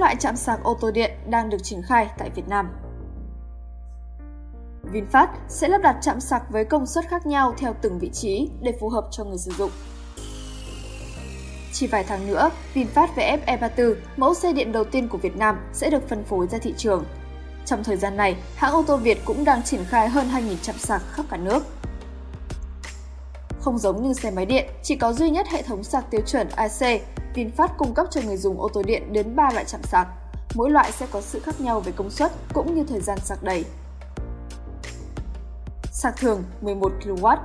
loại chạm sạc ô tô điện đang được triển khai tại Việt Nam. VinFast sẽ lắp đặt chạm sạc với công suất khác nhau theo từng vị trí để phù hợp cho người sử dụng. Chỉ vài tháng nữa, VinFast VF E34, mẫu xe điện đầu tiên của Việt Nam sẽ được phân phối ra thị trường. Trong thời gian này, hãng ô tô Việt cũng đang triển khai hơn 2.000 trạm sạc khắp cả nước. Không giống như xe máy điện, chỉ có duy nhất hệ thống sạc tiêu chuẩn AC, VinFast cung cấp cho người dùng ô tô điện đến 3 loại chạm sạc. Mỗi loại sẽ có sự khác nhau về công suất cũng như thời gian sạc đầy. Sạc thường 11 kW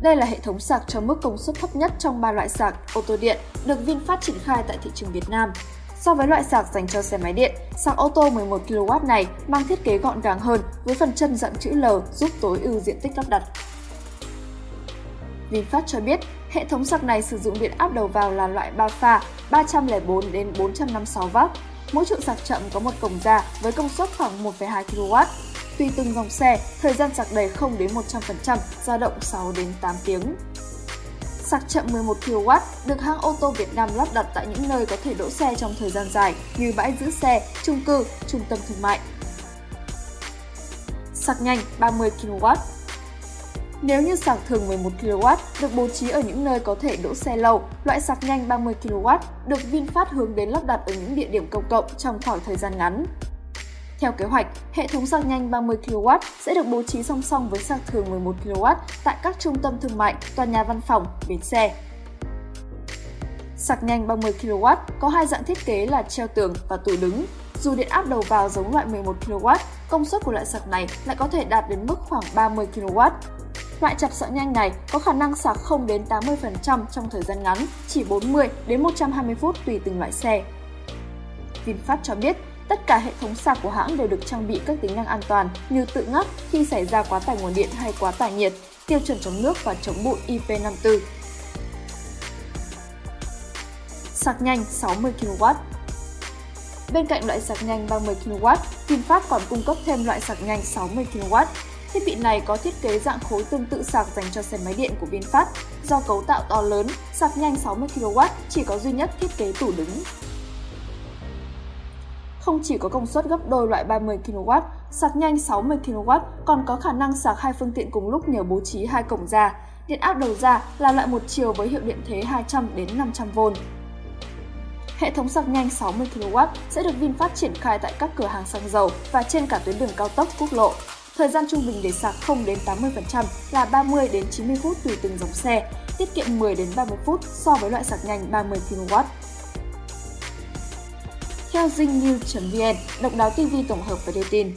đây là hệ thống sạc cho mức công suất thấp nhất trong ba loại sạc ô tô điện được VinFast triển khai tại thị trường Việt Nam. So với loại sạc dành cho xe máy điện, sạc ô tô 11 kW này mang thiết kế gọn gàng hơn với phần chân dạng chữ L giúp tối ưu diện tích lắp đặt. VinFast cho biết, hệ thống sạc này sử dụng điện áp đầu vào là loại 3 pha 304 đến 456W. Mỗi trụ sạc chậm có một cổng ra với công suất khoảng 1,2 kW Tùy từng dòng xe, thời gian sạc đầy 0 đến 100%, dao động 6 đến 8 tiếng. Sạc chậm 11 kW được hãng ô tô Việt Nam lắp đặt tại những nơi có thể đỗ xe trong thời gian dài như bãi giữ xe, chung cư, trung tâm thương mại. Sạc nhanh 30 kW nếu như sạc thường 11 kW được bố trí ở những nơi có thể đỗ xe lâu, loại sạc nhanh 30 kW được VinFast hướng đến lắp đặt ở những địa điểm công cộng trong khoảng thời gian ngắn. Theo kế hoạch, hệ thống sạc nhanh 30 kW sẽ được bố trí song song với sạc thường 11 kW tại các trung tâm thương mại, tòa nhà văn phòng, bến xe. Sạc nhanh 30 kW có hai dạng thiết kế là treo tường và tủ đứng. Dù điện áp đầu vào giống loại 11 kW, công suất của loại sạc này lại có thể đạt đến mức khoảng 30 kW. Loại chập sợi nhanh này có khả năng sạc 0 đến 80% trong thời gian ngắn, chỉ 40 đến 120 phút tùy từng loại xe. VinFast cho biết Tất cả hệ thống sạc của hãng đều được trang bị các tính năng an toàn như tự ngắt khi xảy ra quá tải nguồn điện hay quá tải nhiệt, tiêu chuẩn chống nước và chống bụi IP54. Sạc nhanh 60 kW Bên cạnh loại sạc nhanh 30 kW, VinFast còn cung cấp thêm loại sạc nhanh 60 kW. Thiết bị này có thiết kế dạng khối tương tự sạc dành cho xe máy điện của VinFast. Do cấu tạo to lớn, sạc nhanh 60 kW chỉ có duy nhất thiết kế tủ đứng không chỉ có công suất gấp đôi loại 30 kW, sạc nhanh 60 kW còn có khả năng sạc hai phương tiện cùng lúc nhờ bố trí hai cổng ra. Điện áp đầu ra là loại một chiều với hiệu điện thế 200 đến 500V. Hệ thống sạc nhanh 60 kW sẽ được VinFast triển khai tại các cửa hàng xăng dầu và trên cả tuyến đường cao tốc quốc lộ. Thời gian trung bình để sạc 0 đến 80% là 30 đến 90 phút tùy từng dòng xe, tiết kiệm 10 đến 30 phút so với loại sạc nhanh 30 kW. Theo zingnews.vn, độc đáo TV tổng hợp và đưa tin.